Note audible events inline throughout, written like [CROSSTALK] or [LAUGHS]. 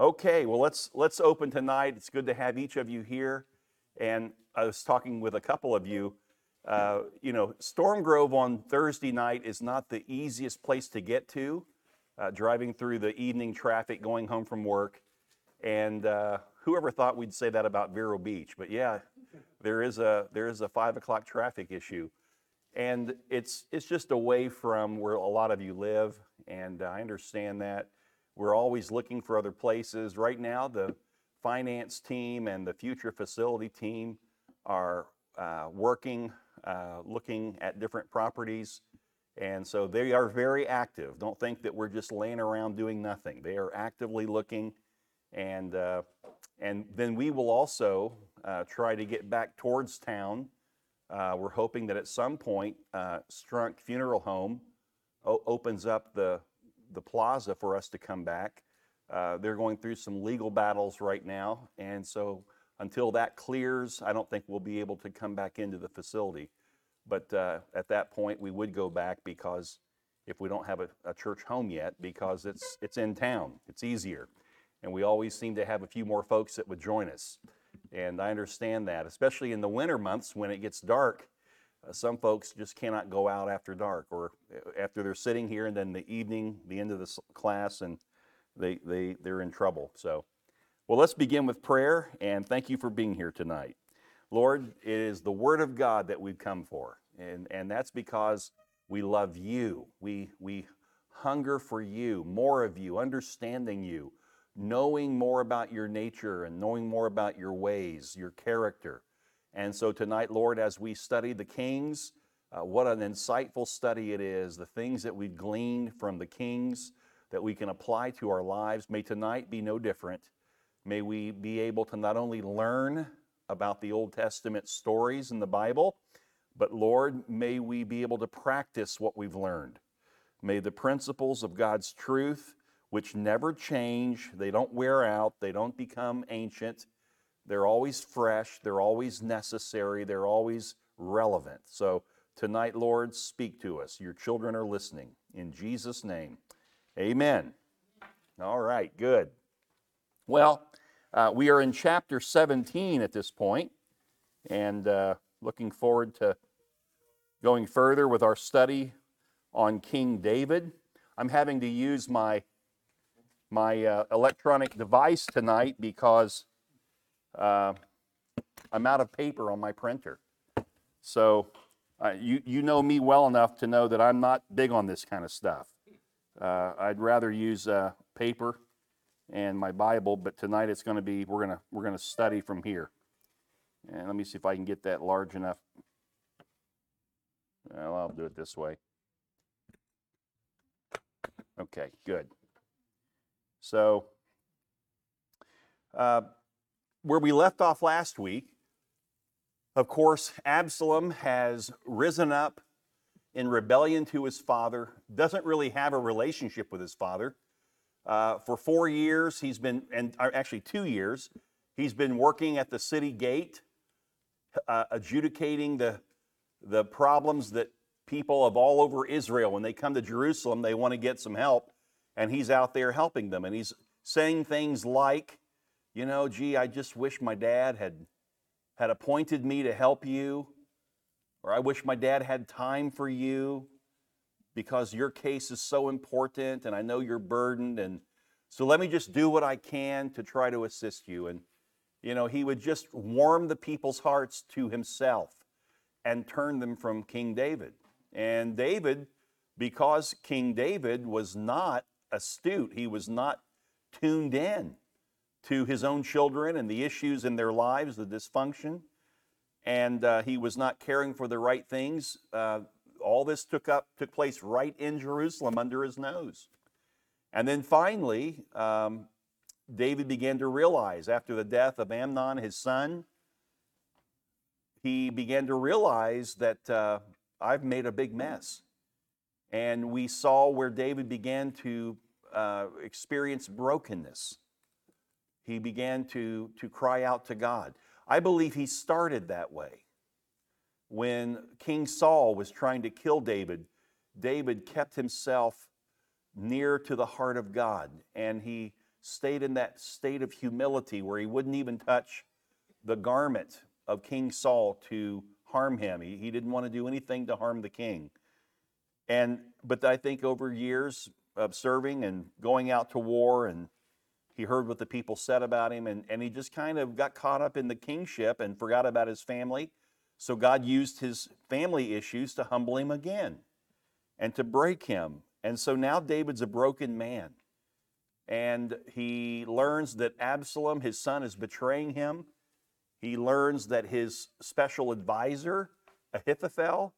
Okay, well let's let's open tonight. It's good to have each of you here. And I was talking with a couple of you. Uh, you know, Storm Grove on Thursday night is not the easiest place to get to. Uh, driving through the evening traffic, going home from work, and uh, whoever thought we'd say that about Vero Beach? But yeah, there is a there is a five o'clock traffic issue, and it's it's just away from where a lot of you live, and I understand that. We're always looking for other places. Right now, the finance team and the future facility team are uh, working, uh, looking at different properties. And so they are very active. Don't think that we're just laying around doing nothing. They are actively looking. And, uh, and then we will also uh, try to get back towards town. Uh, we're hoping that at some point, uh, Strunk Funeral Home o- opens up the, the plaza for us to come back. Uh, they're going through some legal battles right now, and so until that clears, I don't think we'll be able to come back into the facility. But uh, at that point, we would go back because if we don't have a, a church home yet, because it's it's in town, it's easier, and we always seem to have a few more folks that would join us. And I understand that, especially in the winter months when it gets dark. Uh, some folks just cannot go out after dark or uh, after they're sitting here and then the evening, the end of the class, and they, they, they're in trouble. So, well, let's begin with prayer and thank you for being here tonight. Lord, it is the Word of God that we've come for, and, and that's because we love you. We, we hunger for you, more of you, understanding you, knowing more about your nature and knowing more about your ways, your character. And so tonight, Lord, as we study the kings, uh, what an insightful study it is, the things that we've gleaned from the kings that we can apply to our lives. May tonight be no different. May we be able to not only learn about the Old Testament stories in the Bible, but Lord, may we be able to practice what we've learned. May the principles of God's truth, which never change, they don't wear out, they don't become ancient, they're always fresh, they're always necessary, they're always relevant. So tonight, Lord, speak to us. Your children are listening. In Jesus' name, amen. All right, good. Well, uh, we are in chapter 17 at this point, and uh, looking forward to going further with our study on King David. I'm having to use my my uh, electronic device tonight because uh, I'm out of paper on my printer. So uh, you you know me well enough to know that I'm not big on this kind of stuff. Uh, I'd rather use uh, paper and my Bible, but tonight it's going to be we're gonna we're gonna study from here. And let me see if I can get that large enough. Well, I'll do it this way. Okay, good. So, uh, where we left off last week, of course, Absalom has risen up in rebellion to his father, doesn't really have a relationship with his father. Uh, for four years, he's been, and uh, actually two years, he's been working at the city gate, uh, adjudicating the, the problems that people of all over Israel, when they come to Jerusalem, they want to get some help, and he's out there helping them. And he's saying things like, you know, gee, I just wish my dad had, had appointed me to help you, or I wish my dad had time for you because your case is so important and I know you're burdened. And so let me just do what I can to try to assist you. And, you know, he would just warm the people's hearts to himself and turn them from King David. And David, because King David was not astute, he was not tuned in to his own children and the issues in their lives, the dysfunction, and uh, he was not caring for the right things. Uh, all this took up took place right in Jerusalem under his nose. And then finally, um, David began to realize after the death of Amnon, his son, he began to realize that uh, I've made a big mess. And we saw where David began to uh, experience brokenness. He began to, to cry out to God. I believe he started that way. When King Saul was trying to kill David, David kept himself near to the heart of God and he stayed in that state of humility where he wouldn't even touch the garment of King Saul to harm him. He, he didn't want to do anything to harm the king. And but I think over years of serving and going out to war and he heard what the people said about him and, and he just kind of got caught up in the kingship and forgot about his family. So God used his family issues to humble him again and to break him. And so now David's a broken man. And he learns that Absalom, his son, is betraying him. He learns that his special advisor, Ahithophel,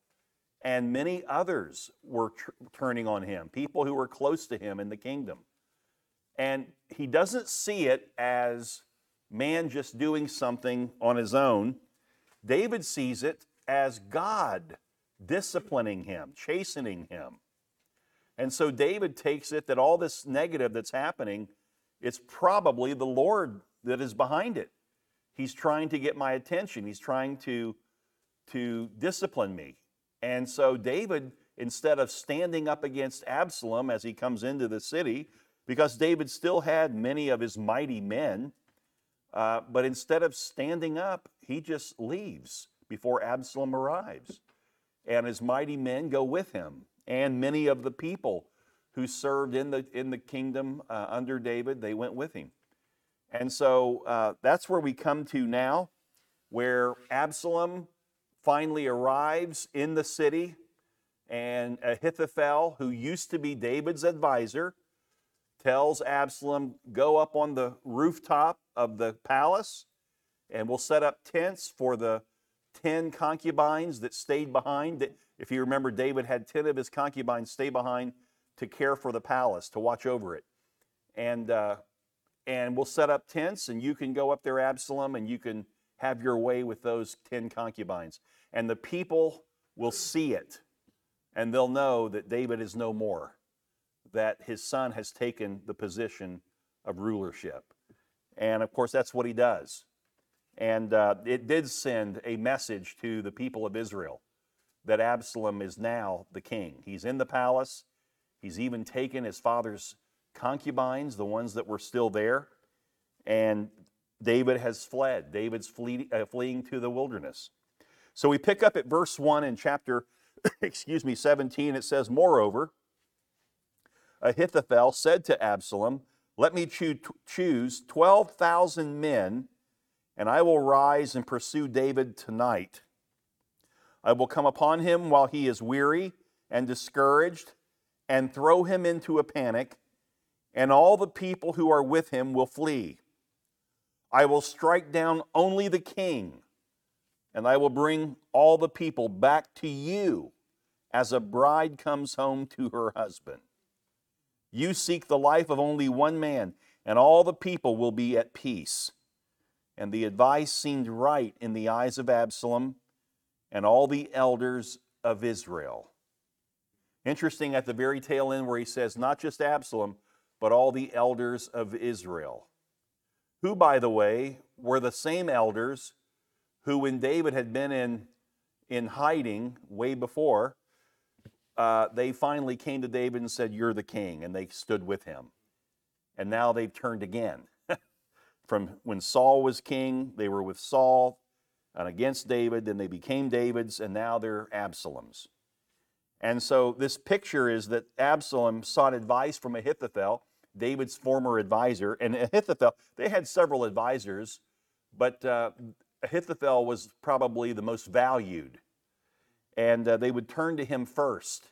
and many others were tr- turning on him, people who were close to him in the kingdom. And he doesn't see it as man just doing something on his own. David sees it as God disciplining him, chastening him. And so David takes it that all this negative that's happening, it's probably the Lord that is behind it. He's trying to get my attention. He's trying to, to discipline me. And so David, instead of standing up against Absalom as he comes into the city, because David still had many of his mighty men, uh, but instead of standing up, he just leaves before Absalom arrives. And his mighty men go with him, and many of the people who served in the, in the kingdom uh, under David, they went with him. And so uh, that's where we come to now, where Absalom finally arrives in the city, and Ahithophel, who used to be David's advisor, tells Absalom, Go up on the rooftop of the palace, and we'll set up tents for the 10 concubines that stayed behind. If you remember, David had 10 of his concubines stay behind to care for the palace, to watch over it. And, uh, and we'll set up tents, and you can go up there, Absalom, and you can have your way with those 10 concubines. And the people will see it, and they'll know that David is no more that his son has taken the position of rulership. And of course, that's what he does. And uh, it did send a message to the people of Israel that Absalom is now the king. He's in the palace. He's even taken his father's concubines, the ones that were still there. And David has fled. David's flee, uh, fleeing to the wilderness. So we pick up at verse 1 in chapter, [COUGHS] excuse me, 17. It says, Moreover, Ahithophel said to Absalom, Let me choose 12,000 men, and I will rise and pursue David tonight. I will come upon him while he is weary and discouraged, and throw him into a panic, and all the people who are with him will flee. I will strike down only the king, and I will bring all the people back to you as a bride comes home to her husband. You seek the life of only one man, and all the people will be at peace. And the advice seemed right in the eyes of Absalom and all the elders of Israel. Interesting at the very tail end where he says, not just Absalom, but all the elders of Israel. Who, by the way, were the same elders who, when David had been in, in hiding way before, uh, they finally came to David and said, You're the king. And they stood with him. And now they've turned again. [LAUGHS] From when Saul was king, they were with Saul and against David. Then they became David's, and now they're Absalom's. And so this picture is that Absalom sought advice from Ahithophel, David's former advisor. And Ahithophel, they had several advisors, but uh, Ahithophel was probably the most valued and uh, they would turn to him first.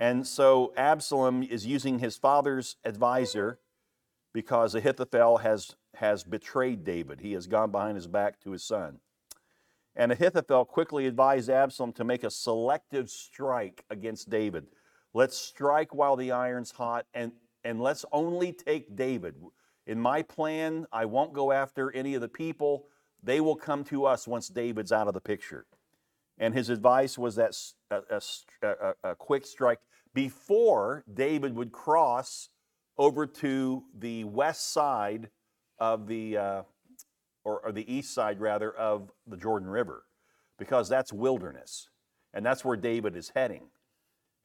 And so Absalom is using his father's advisor because Ahithophel has, has betrayed David. He has gone behind his back to his son. And Ahithophel quickly advised Absalom to make a selective strike against David. Let's strike while the iron's hot, and, and let's only take David. In my plan, I won't go after any of the people. They will come to us once David's out of the picture. And his advice was that a, a, a, quick strike before David would cross over to the west side of the, uh, or, or the east side rather, of the Jordan River, because that's wilderness. And that's where David is heading.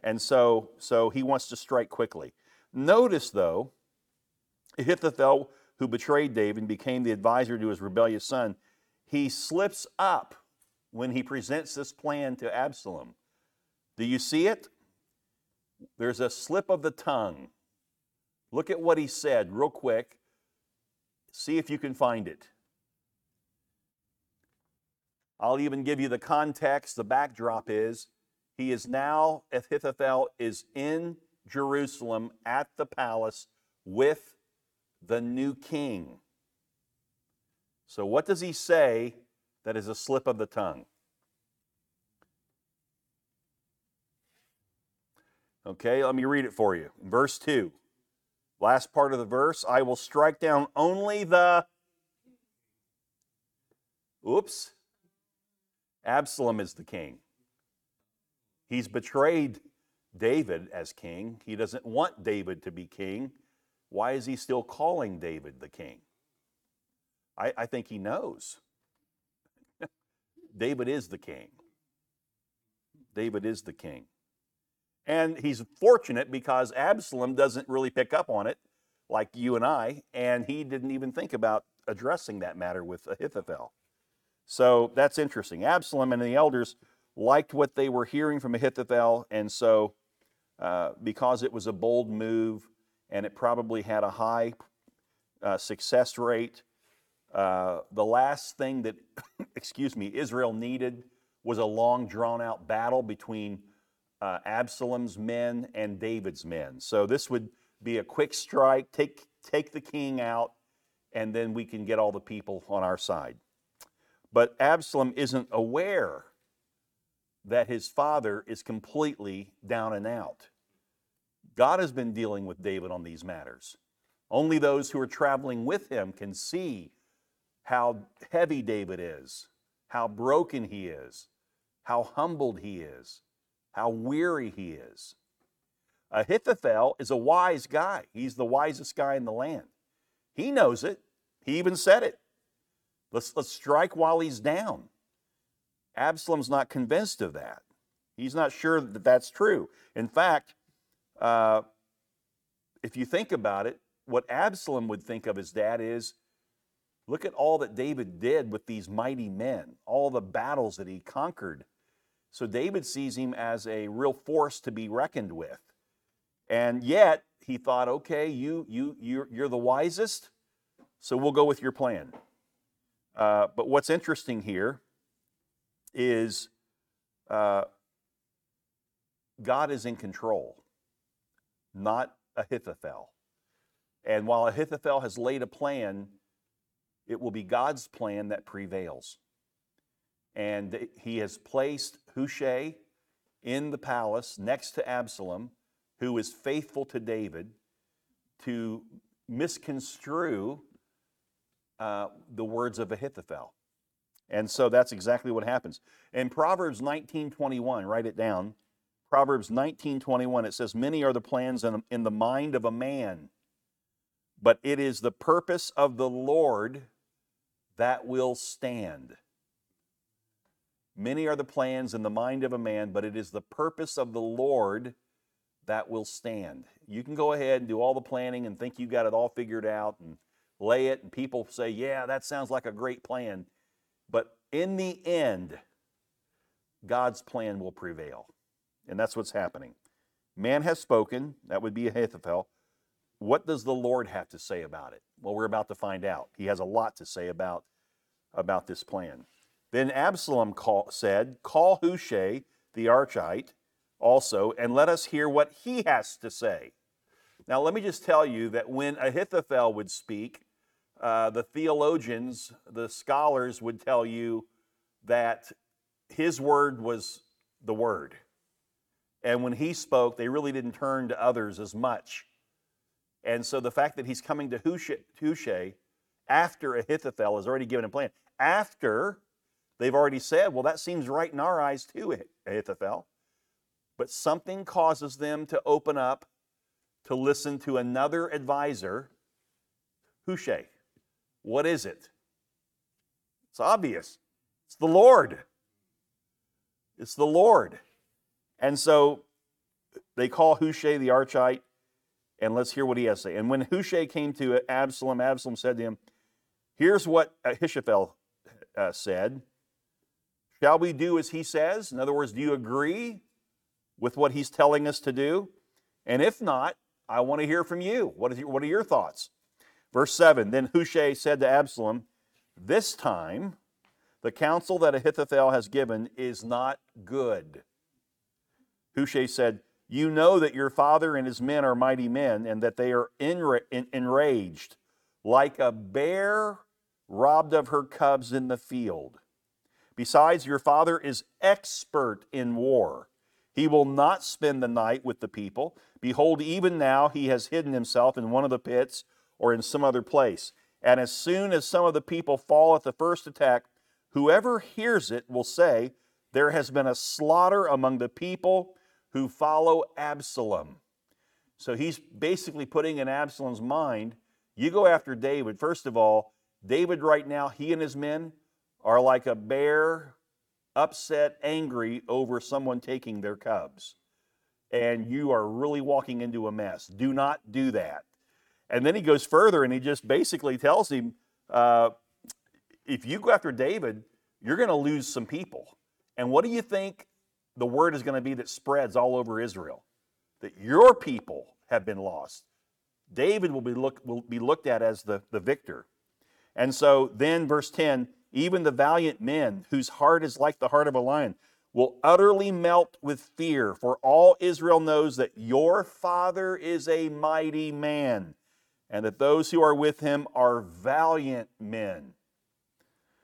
And so, so he wants to strike quickly. Notice, though, Ahithophel, who betrayed David and became the advisor to his rebellious son, he slips up when he presents this plan to Absalom. Do you see it? There's a slip of the tongue. Look at what he said real quick. See if you can find it. I'll even give you the context. The backdrop is he is now, Ahithophel is in Jerusalem at the palace with the new king. So, what does he say that is a slip of the tongue? Okay, let me read it for you. Verse 2. Last part of the verse I will strike down only the. Oops. Absalom is the king. He's betrayed David as king. He doesn't want David to be king. Why is he still calling David the king? I, I think he knows. David is the king. David is the king. And he's fortunate because Absalom doesn't really pick up on it like you and I, and he didn't even think about addressing that matter with Ahithophel. So that's interesting. Absalom and the elders liked what they were hearing from Ahithophel, and so uh, because it was a bold move and it probably had a high uh, success rate, uh, the last thing that, [COUGHS] excuse me, Israel needed was a long drawn out battle between uh, Absalom's men and David's men. So this would be a quick strike, take, take the king out, and then we can get all the people on our side. But Absalom isn't aware that his father is completely down and out. God has been dealing with David on these matters. Only those who are traveling with him can see how heavy David is, how broken he is, how humbled he is, how weary he is. Ahithophel is a wise guy. He's the wisest guy in the land. He knows it. He even said it. Let's, let's strike while he's down. Absalom's not convinced of that. He's not sure that that's true. In fact, uh, if you think about it, what Absalom would think of his dad is look at all that David did with these mighty men, all the battles that he conquered. So David sees him as a real force to be reckoned with. And yet he thought, okay, you, you, you're, you're the wisest, so we'll go with your plan. Uh, but what's interesting here is uh, God is in control, not Ahithophel. And while Ahithophel has laid a plan, it will be God's plan that prevails. And he has placed Hushai in the palace next to Absalom, who is faithful to David, to misconstrue uh, the words of Ahithophel. And so that's exactly what happens. In Proverbs 19:21, write it down. Proverbs 19:21 it says many are the plans in, in the mind of a man, but it is the purpose of the Lord that will stand. Many are the plans in the mind of a man, but it is the purpose of the Lord that will stand. You can go ahead and do all the planning and think you got it all figured out and lay it, and people say, Yeah, that sounds like a great plan. But in the end, God's plan will prevail. And that's what's happening. Man has spoken, that would be Ahithophel. What does the Lord have to say about it? Well, we're about to find out. He has a lot to say about, about this plan. Then Absalom call, said, Call Hushai the Archite also, and let us hear what he has to say. Now, let me just tell you that when Ahithophel would speak, uh, the theologians, the scholars would tell you that his word was the word. And when he spoke, they really didn't turn to others as much. And so the fact that he's coming to Hushai after Ahithophel has already given a plan, after they've already said, well, that seems right in our eyes too, Ahithophel. But something causes them to open up to listen to another advisor, Hushai. What is it? It's obvious. It's the Lord. It's the Lord. And so they call Hushai the Archite, And let's hear what he has to say. And when Hushai came to Absalom, Absalom said to him, Here's what Ahithophel uh, said Shall we do as he says? In other words, do you agree with what he's telling us to do? And if not, I want to hear from you. What, is your, what are your thoughts? Verse 7 Then Hushai said to Absalom, This time the counsel that Ahithophel has given is not good. Hushai said, You know that your father and his men are mighty men, and that they are enra- enraged like a bear robbed of her cubs in the field. Besides, your father is expert in war. He will not spend the night with the people. Behold, even now he has hidden himself in one of the pits or in some other place. And as soon as some of the people fall at the first attack, whoever hears it will say, There has been a slaughter among the people who follow Absalom. So he's basically putting in Absalom's mind, you go after David. First of all, David, right now, he and his men are like a bear upset, angry over someone taking their cubs. And you are really walking into a mess. Do not do that. And then he goes further and he just basically tells him uh, if you go after David, you're going to lose some people. And what do you think the word is going to be that spreads all over Israel? That your people have been lost. David will be, look, will be looked at as the, the victor. And so then, verse 10 even the valiant men, whose heart is like the heart of a lion, will utterly melt with fear, for all Israel knows that your father is a mighty man, and that those who are with him are valiant men.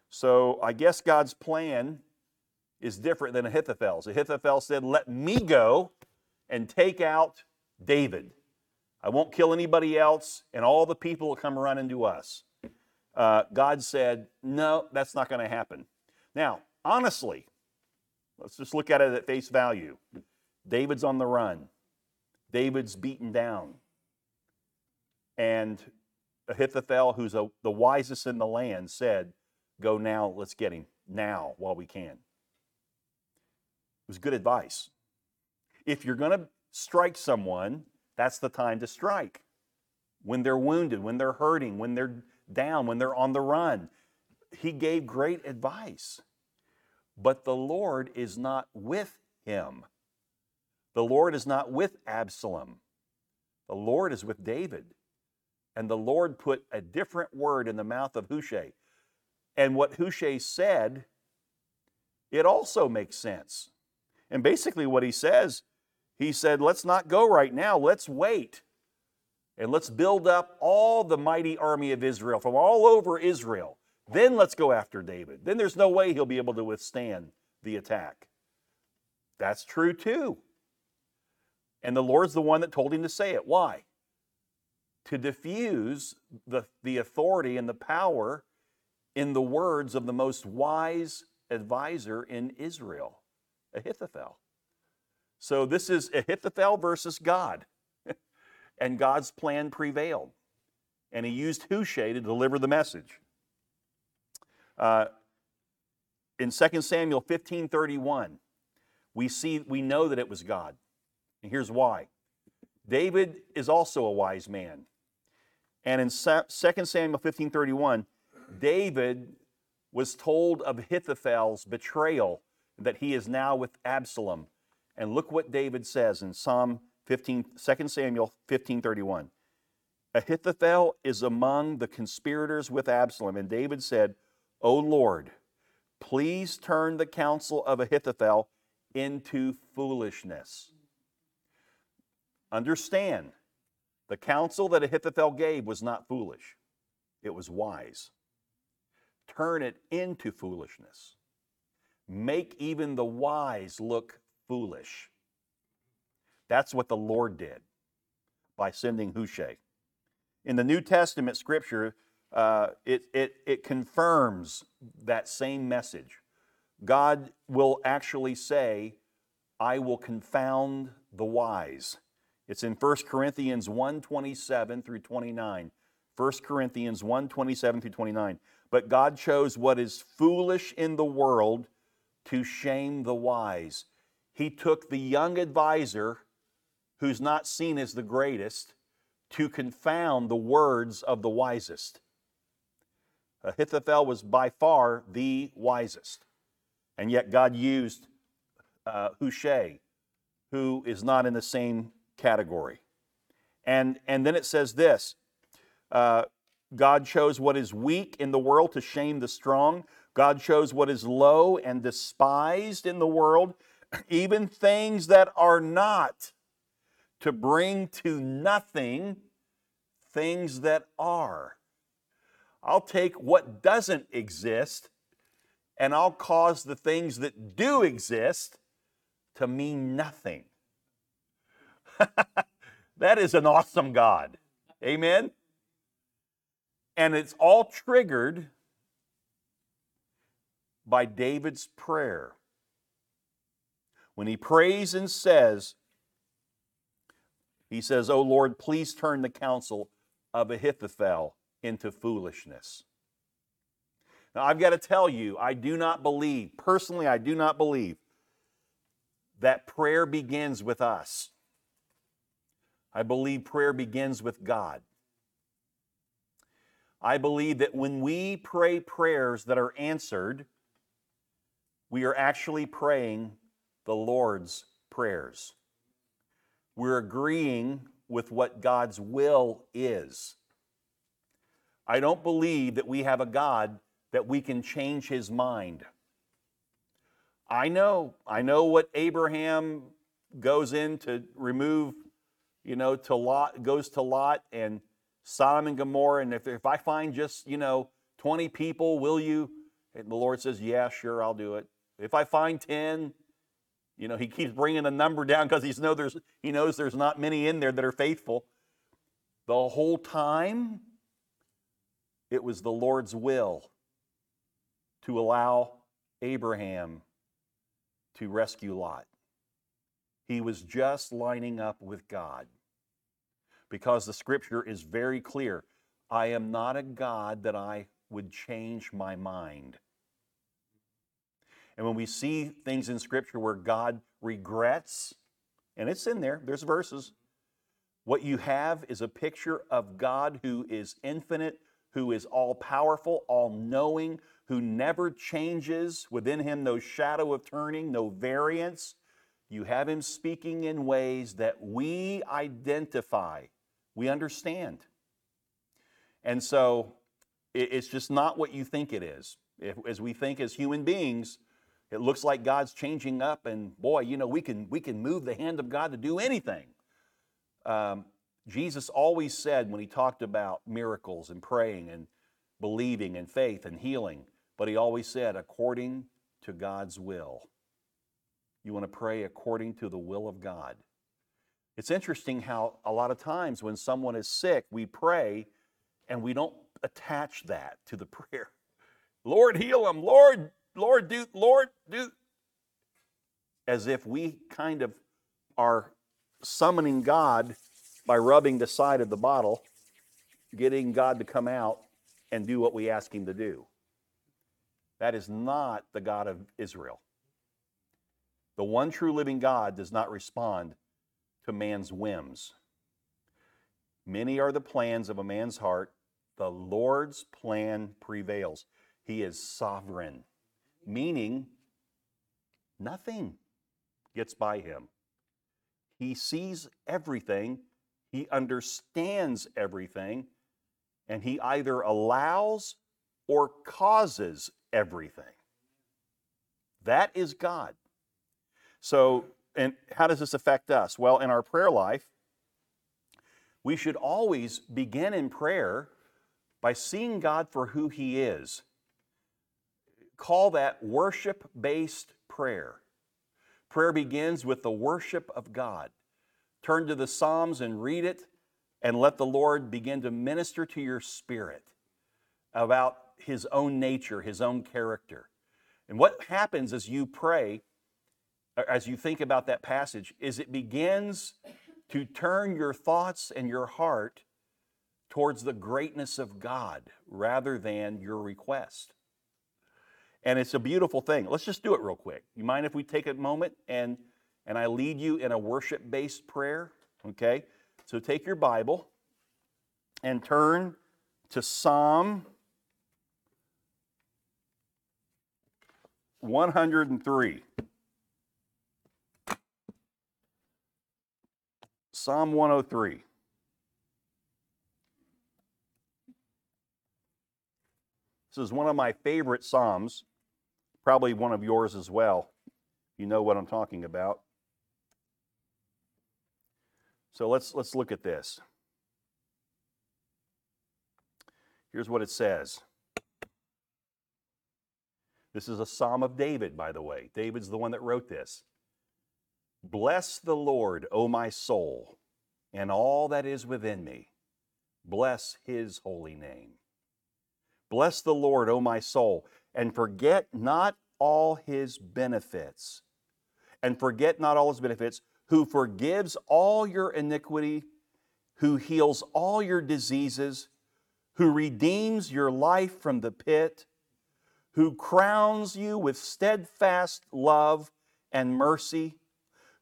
So I guess God's plan is different than Ahithophel's. Ahithophel said, Let me go and take out David. I won't kill anybody else, and all the people will come running to us uh, God said, no, that's not going to happen. Now, honestly, let's just look at it at face value. David's on the run, David's beaten down. And Ahithophel, who's a, the wisest in the land, said, Go now, let's get him now while we can. It was good advice. If you're going to strike someone, that's the time to strike. When they're wounded, when they're hurting, when they're down, when they're on the run. He gave great advice. But the Lord is not with him. The Lord is not with Absalom. The Lord is with David. And the Lord put a different word in the mouth of Hushai. And what Hushai said, it also makes sense. And basically, what he says, he said, let's not go right now, let's wait. And let's build up all the mighty army of Israel from all over Israel. Then let's go after David. Then there's no way he'll be able to withstand the attack. That's true too. And the Lord's the one that told him to say it. Why? To diffuse the, the authority and the power in the words of the most wise advisor in Israel, Ahithophel. So this is Ahithophel versus God [LAUGHS] and God's plan prevailed. And he used Hushai to deliver the message. Uh, in 2 Samuel 15 31, we see we know that it was God. And here's why. David is also a wise man. And in 2 Samuel 15 31, David was told of Ahithophel's betrayal that he is now with Absalom. And look what David says in Psalm 15, 2 Samuel 15:31. Ahithophel is among the conspirators with Absalom, and David said, "O Lord, please turn the counsel of Ahithophel into foolishness." Understand, the counsel that Ahithophel gave was not foolish. It was wise. Turn it into foolishness. Make even the wise look foolish. That's what the Lord did by sending Hushai. In the New Testament scripture, uh, it, it, it confirms that same message. God will actually say, I will confound the wise. It's in 1 Corinthians 1 27 through 29. 1 Corinthians 1 27 through 29. But God chose what is foolish in the world to shame the wise. He took the young advisor who's not seen as the greatest, to confound the words of the wisest. Ahithophel was by far the wisest. And yet God used uh, Hushai, who is not in the same category. And, and then it says this uh, God chose what is weak in the world to shame the strong. God shows what is low and despised in the world, [CLEARS THROAT] even things that are not, to bring to nothing things that are. I'll take what doesn't exist and I'll cause the things that do exist to mean nothing. [LAUGHS] that is an awesome God. Amen? And it's all triggered by David's prayer. When he prays and says, he says, Oh Lord, please turn the counsel of Ahithophel into foolishness. Now, I've got to tell you, I do not believe, personally, I do not believe that prayer begins with us. I believe prayer begins with God. I believe that when we pray prayers that are answered, we are actually praying the Lord's prayers. We're agreeing with what God's will is. I don't believe that we have a God that we can change his mind. I know, I know what Abraham goes in to remove, you know, to Lot, goes to Lot and Sodom and Gomorrah. And if, if I find just, you know, 20 people, will you? And the Lord says, yeah, sure, I'll do it. If I find 10, you know, he keeps bringing the number down because he's know there's, he knows there's not many in there that are faithful. The whole time, it was the Lord's will to allow Abraham to rescue Lot. He was just lining up with God because the scripture is very clear. I am not a God that I would change my mind. And when we see things in Scripture where God regrets, and it's in there, there's verses, what you have is a picture of God who is infinite, who is all powerful, all knowing, who never changes, within him no shadow of turning, no variance. You have him speaking in ways that we identify, we understand. And so it's just not what you think it is. If, as we think as human beings, it looks like God's changing up, and boy, you know, we can, we can move the hand of God to do anything. Um, Jesus always said when he talked about miracles and praying and believing and faith and healing, but he always said, according to God's will. You want to pray according to the will of God. It's interesting how a lot of times when someone is sick, we pray and we don't attach that to the [LAUGHS] prayer. Lord, heal them. Lord, Lord, do, Lord, do. As if we kind of are summoning God by rubbing the side of the bottle, getting God to come out and do what we ask Him to do. That is not the God of Israel. The one true living God does not respond to man's whims. Many are the plans of a man's heart, the Lord's plan prevails. He is sovereign meaning nothing gets by him. He sees everything, he understands everything, and he either allows or causes everything. That is God. So, and how does this affect us? Well, in our prayer life, we should always begin in prayer by seeing God for who He is call that worship based prayer. Prayer begins with the worship of God. Turn to the Psalms and read it, and let the Lord begin to minister to your spirit about His own nature, His own character. And what happens as you pray, as you think about that passage, is it begins to turn your thoughts and your heart towards the greatness of God rather than your request. And it's a beautiful thing. Let's just do it real quick. You mind if we take a moment and, and I lead you in a worship based prayer? Okay? So take your Bible and turn to Psalm 103. Psalm 103. This is one of my favorite Psalms, probably one of yours as well. You know what I'm talking about. So let's, let's look at this. Here's what it says. This is a Psalm of David, by the way. David's the one that wrote this. Bless the Lord, O my soul, and all that is within me. Bless his holy name. Bless the Lord, O my soul, and forget not all his benefits. And forget not all his benefits, who forgives all your iniquity, who heals all your diseases, who redeems your life from the pit, who crowns you with steadfast love and mercy,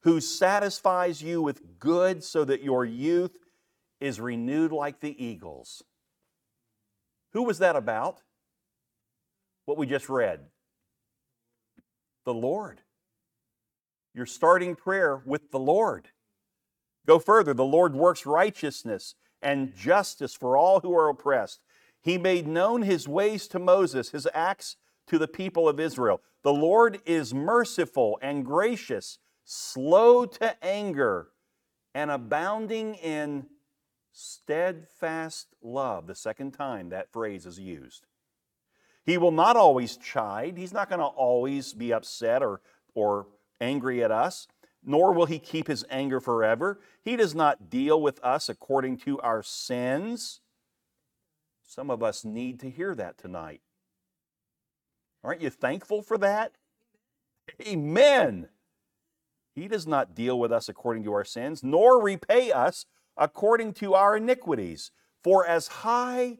who satisfies you with good so that your youth is renewed like the eagles. Who was that about? What we just read. The Lord. You're starting prayer with the Lord. Go further. The Lord works righteousness and justice for all who are oppressed. He made known his ways to Moses, his acts to the people of Israel. The Lord is merciful and gracious, slow to anger, and abounding in steadfast love. The second time that phrase is used. He will not always chide. He's not going to always be upset or, or angry at us, nor will he keep his anger forever. He does not deal with us according to our sins. Some of us need to hear that tonight. Aren't you thankful for that? Amen. He does not deal with us according to our sins, nor repay us according to our iniquities. For as high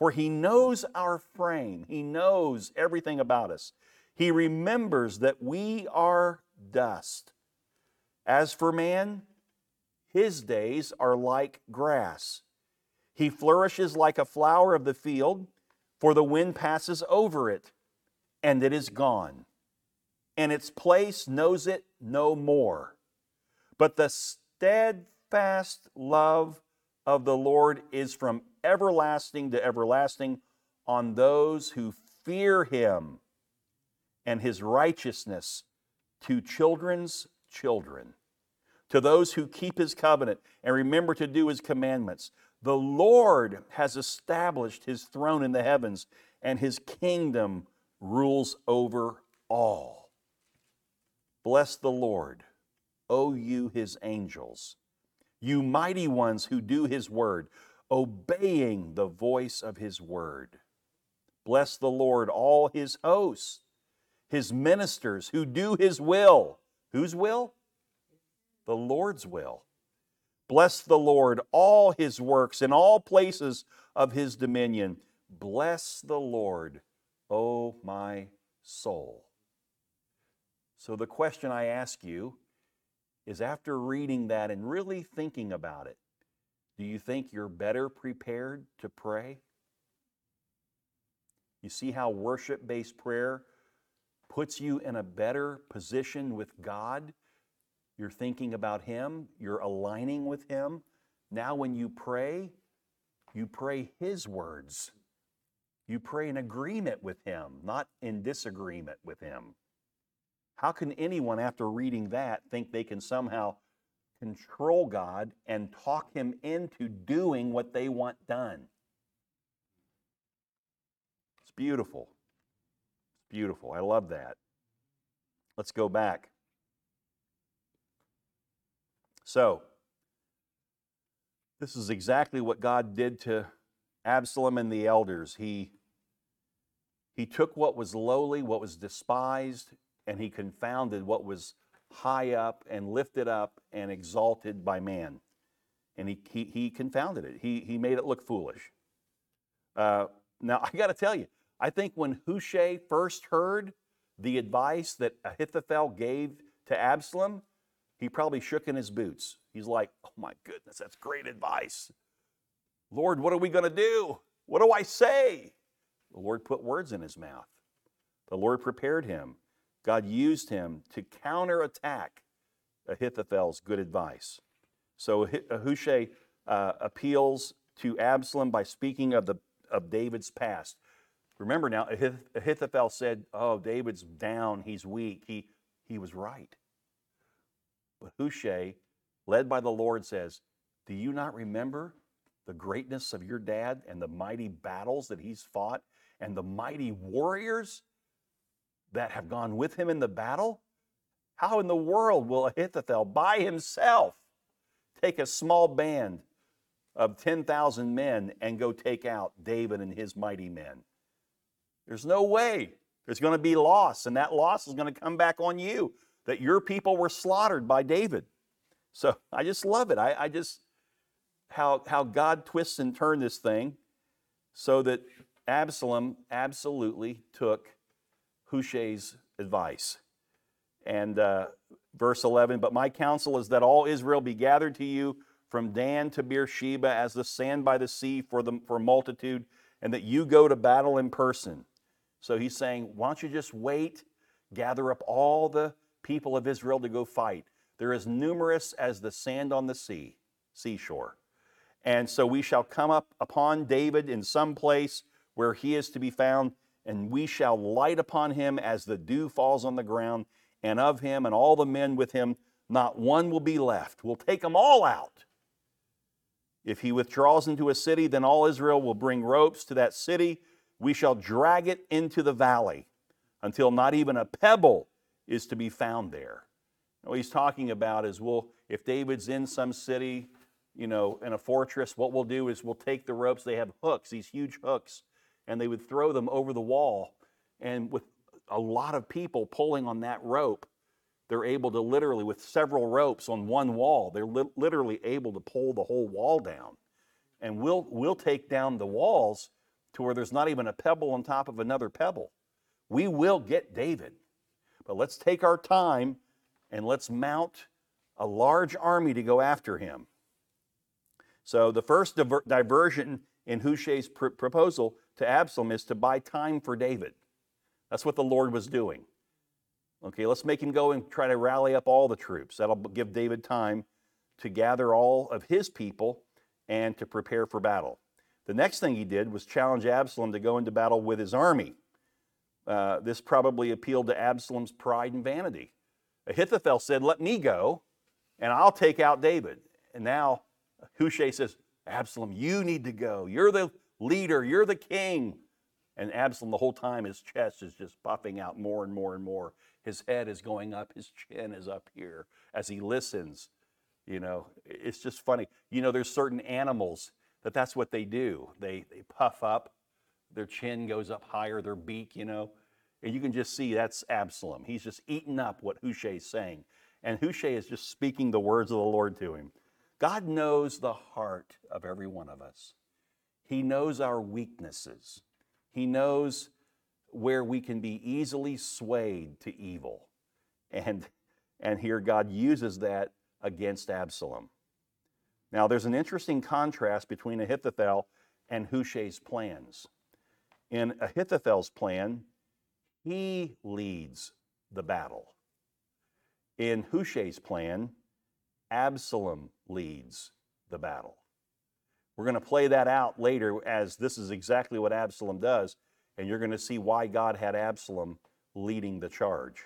For he knows our frame, he knows everything about us. He remembers that we are dust. As for man, his days are like grass. He flourishes like a flower of the field, for the wind passes over it, and it is gone, and its place knows it no more. But the steadfast love of the Lord is from everlasting to everlasting on those who fear him, and his righteousness to children's children. To those who keep his covenant and remember to do his commandments, the Lord has established his throne in the heavens, and his kingdom rules over all. Bless the Lord, O you his angels, you mighty ones who do his word, obeying the voice of his word. Bless the Lord, all his hosts, his ministers who do his will. Whose will? The Lord's will. Bless the Lord, all his works in all places of his dominion. Bless the Lord, O my soul. So, the question I ask you is after reading that and really thinking about it, do you think you're better prepared to pray? You see how worship based prayer puts you in a better position with God. You're thinking about Him, you're aligning with Him. Now, when you pray, you pray His words. You pray in agreement with Him, not in disagreement with Him. How can anyone, after reading that, think they can somehow control God and talk Him into doing what they want done? It's beautiful. It's Beautiful. I love that. Let's go back. So, this is exactly what God did to Absalom and the elders. He He took what was lowly, what was despised, and he confounded what was high up and lifted up and exalted by man. And he, he, he confounded it, he, he made it look foolish. Uh, now, [LAUGHS] I got to tell you, I think when Hushai first heard the advice that Ahithophel gave to Absalom, he probably shook in his boots. He's like, oh my goodness, that's great advice. Lord, what are we going to do? What do I say? The Lord put words in his mouth. The Lord prepared him. God used him to counterattack Ahithophel's good advice. So Hushai uh, appeals to Absalom by speaking of, the, of David's past. Remember now, Ahithophel said, Oh, David's down, he's weak. He, he was right. But Hushai, led by the Lord, says, Do you not remember the greatness of your dad and the mighty battles that he's fought and the mighty warriors that have gone with him in the battle? How in the world will Ahithophel by himself take a small band of 10,000 men and go take out David and his mighty men? There's no way. There's going to be loss, and that loss is going to come back on you that your people were slaughtered by David. So I just love it. I, I just, how, how God twists and turns this thing so that Absalom absolutely took Hushai's advice. And uh, verse 11, but my counsel is that all Israel be gathered to you from Dan to Beersheba as the sand by the sea for, the, for multitude, and that you go to battle in person. So he's saying, why don't you just wait, gather up all the people of Israel to go fight? They're as numerous as the sand on the sea, seashore. And so we shall come up upon David in some place where he is to be found, and we shall light upon him as the dew falls on the ground, and of him and all the men with him, not one will be left. We'll take them all out. If he withdraws into a city, then all Israel will bring ropes to that city. We shall drag it into the valley until not even a pebble is to be found there. what he's talking about is we'll, if David's in some city, you know, in a fortress, what we'll do is we'll take the ropes. They have hooks, these huge hooks, and they would throw them over the wall. And with a lot of people pulling on that rope, they're able to literally, with several ropes on one wall, they're li- literally able to pull the whole wall down. And we'll, we'll take down the walls to where there's not even a pebble on top of another pebble. We will get David. But let's take our time and let's mount a large army to go after him. So the first diver- diversion in Hushai's pr- proposal to Absalom is to buy time for David. That's what the Lord was doing. Okay, let's make him go and try to rally up all the troops. That'll give David time to gather all of his people and to prepare for battle. The next thing he did was challenge Absalom to go into battle with his army. Uh, this probably appealed to Absalom's pride and vanity. Ahithophel said, Let me go, and I'll take out David. And now Hushai says, Absalom, you need to go. You're the leader, you're the king. And Absalom, the whole time, his chest is just puffing out more and more and more. His head is going up, his chin is up here as he listens. You know, it's just funny. You know, there's certain animals that that's what they do. They, they puff up, their chin goes up higher, their beak, you know. And you can just see that's Absalom. He's just eating up what Hushai is saying. And Hushai is just speaking the words of the Lord to him. God knows the heart of every one of us. He knows our weaknesses. He knows where we can be easily swayed to evil. And, and here God uses that against Absalom. Now, there's an interesting contrast between Ahithophel and Hushai's plans. In Ahithophel's plan, he leads the battle. In Hushai's plan, Absalom leads the battle. We're going to play that out later as this is exactly what Absalom does, and you're going to see why God had Absalom leading the charge.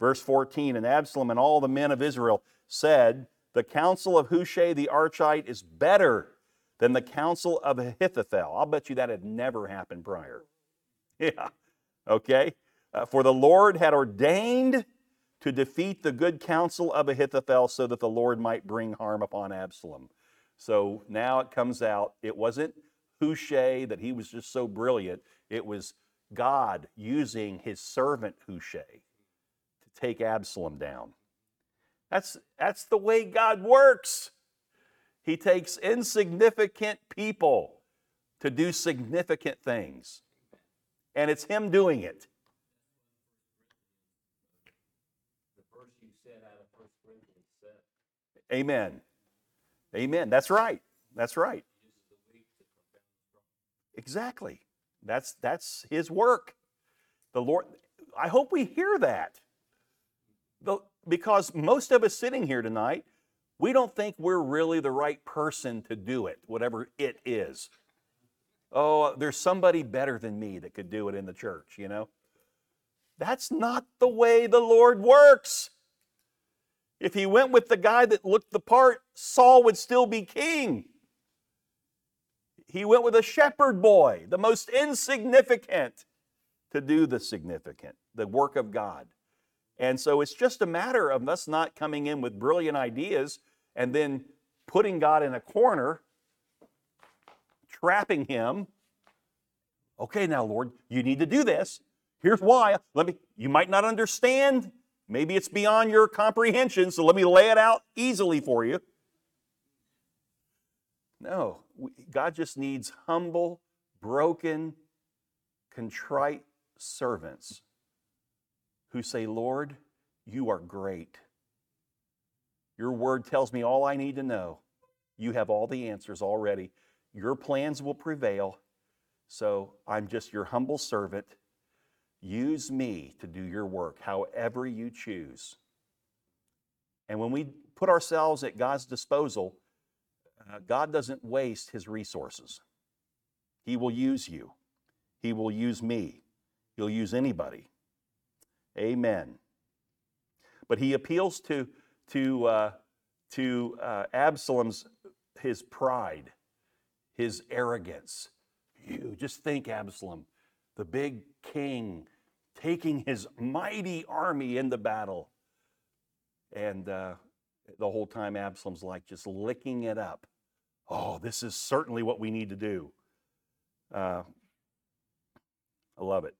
Verse 14 And Absalom and all the men of Israel said, The counsel of Hushai the Archite is better than the counsel of Ahithophel. I'll bet you that had never happened prior. Yeah, okay. Uh, for the Lord had ordained to defeat the good counsel of Ahithophel so that the Lord might bring harm upon Absalom. So now it comes out, it wasn't Hushai that he was just so brilliant. It was God using his servant Hushai to take Absalom down. That's, that's the way God works. He takes insignificant people to do significant things. And it's Him doing it. Amen. Amen. That's right. That's right. Exactly. That's that's his work. The Lord I hope we hear that. Because most of us sitting here tonight, we don't think we're really the right person to do it, whatever it is. Oh, there's somebody better than me that could do it in the church, you know? That's not the way the Lord works. If he went with the guy that looked the part, Saul would still be king. He went with a shepherd boy, the most insignificant, to do the significant, the work of God. And so it's just a matter of us not coming in with brilliant ideas and then putting God in a corner, trapping him. Okay, now, Lord, you need to do this. Here's why. Let me, you might not understand Maybe it's beyond your comprehension, so let me lay it out easily for you. No, God just needs humble, broken, contrite servants who say, Lord, you are great. Your word tells me all I need to know. You have all the answers already. Your plans will prevail. So I'm just your humble servant Use me to do your work however you choose. And when we put ourselves at God's disposal, uh, God doesn't waste his resources. He will use you, He will use me, He'll use anybody. Amen. But he appeals to, to, uh, to uh, Absalom's his pride, his arrogance. You just think, Absalom, the big king taking his mighty army into battle. And uh, the whole time, Absalom's like just licking it up. Oh, this is certainly what we need to do. Uh, I love it.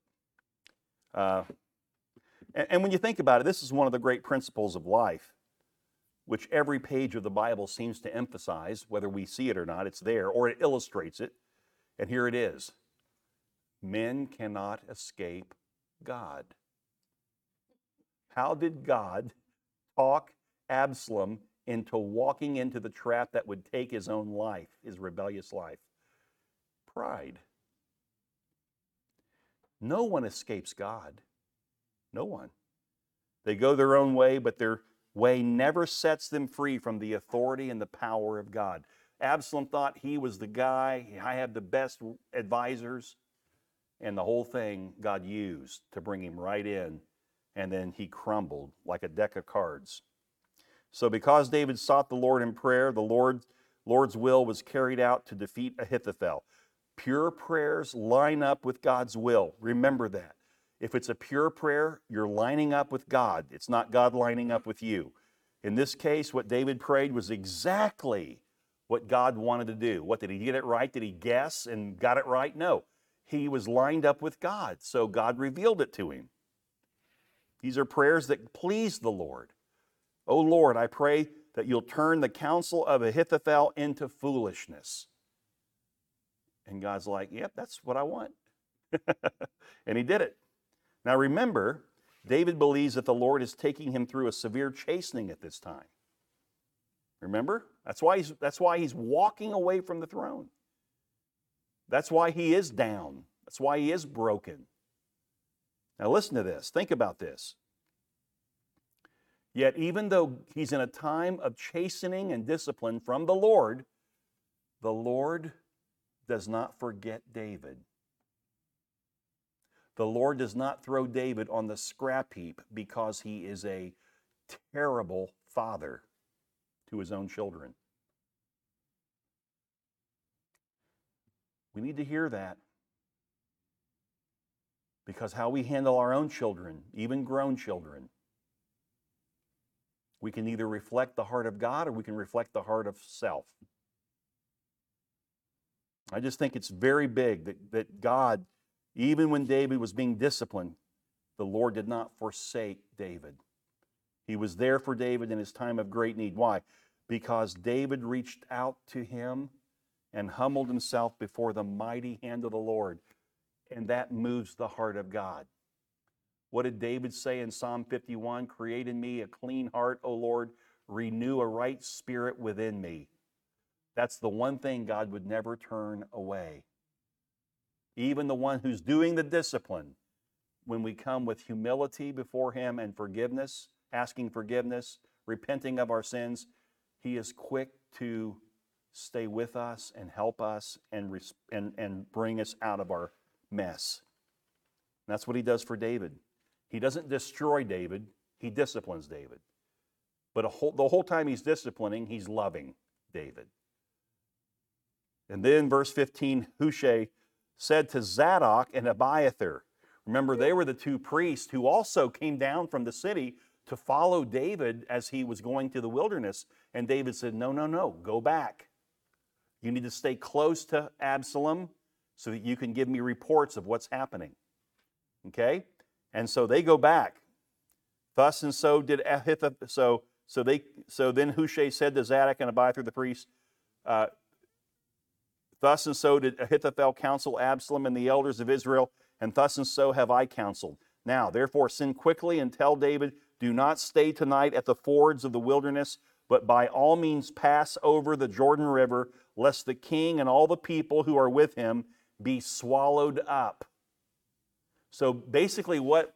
Uh, and, and when you think about it, this is one of the great principles of life, which every page of the Bible seems to emphasize, whether we see it or not, it's there, or it illustrates it. And here it is Men cannot escape God. How did God talk Absalom into walking into the trap that would take his own life, his rebellious life? Pride. No one escapes God. No one. They go their own way, but their way never sets them free from the authority and the power of God. Absalom thought he was the guy, I have the best advisors. And the whole thing God used to bring him right in, and then he crumbled like a deck of cards. So, because David sought the Lord in prayer, the Lord, Lord's will was carried out to defeat Ahithophel. Pure prayers line up with God's will. Remember that. If it's a pure prayer, you're lining up with God. It's not God lining up with you. In this case, what David prayed was exactly what God wanted to do. What did he get it right? Did he guess and got it right? No he was lined up with God, so God revealed it to him. These are prayers that please the Lord. Oh Lord, I pray that you'll turn the counsel of Ahithophel into foolishness. And God's like, yep, that's what I want. [LAUGHS] and he did it. Now remember, David believes that the Lord is taking him through a severe chastening at this time. Remember? That's why he's, that's why he's walking away from the throne. That's why he is down. That's why he is broken. Now, listen to this. Think about this. Yet, even though he's in a time of chastening and discipline from the Lord, the Lord does not forget David. The Lord does not throw David on the scrap heap because he is a terrible father to his own children. We need to hear that. Because how we handle our own children, even grown children, we can either reflect the heart of God or we can reflect the heart of self. I just think it's very big that, that God Even when David was being disciplined, the Lord did not forsake David. He was there for David in his time of great need. Why? Because David reached out to him and humbled himself before the mighty hand of the Lord. And that moves the heart of God. What did David say in Psalm 51? Create in me a clean heart, O Lord, renew a right spirit within me. That's the one thing God would never turn away. Even the one who's doing the discipline, when we come with humility before Him and forgiveness, asking forgiveness, repenting of our sins, He is quick to stay with us and help us and, and, and bring us out of our mess. that's what He does for David. He doesn't destroy David, He disciplines David. But whole, the whole time He's disciplining, He's loving David. And then, verse 15, Hushai said to Zadok and Abiathar, remember, they were the two priests who also came down from the city to follow David as he was going to the wilderness. And David said, No, no, no, go back. You need to stay close to Absalom so that you can give me reports of what's happening. Okay? And so they go back. Thus and so did Ahithophel. So, so, they, so then Hushai said to Zadok and Abiathar the priest, uh, Thus and so did Ahithophel counsel Absalom and the elders of Israel, and thus and so have I counseled. Now, therefore, send quickly and tell David, Do not stay tonight at the fords of the wilderness, but by all means pass over the Jordan River, lest the king and all the people who are with him be swallowed up. So basically, what,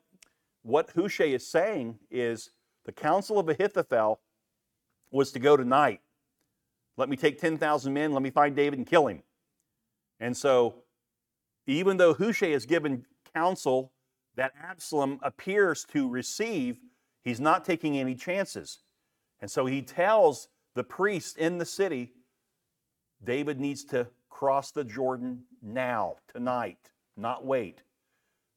what Hushai is saying is the counsel of Ahithophel was to go tonight. Let me take 10,000 men, let me find David and kill him. And so, even though Hushai has given counsel that Absalom appears to receive, he's not taking any chances. And so he tells the priest in the city David needs to cross the Jordan now, tonight, not wait,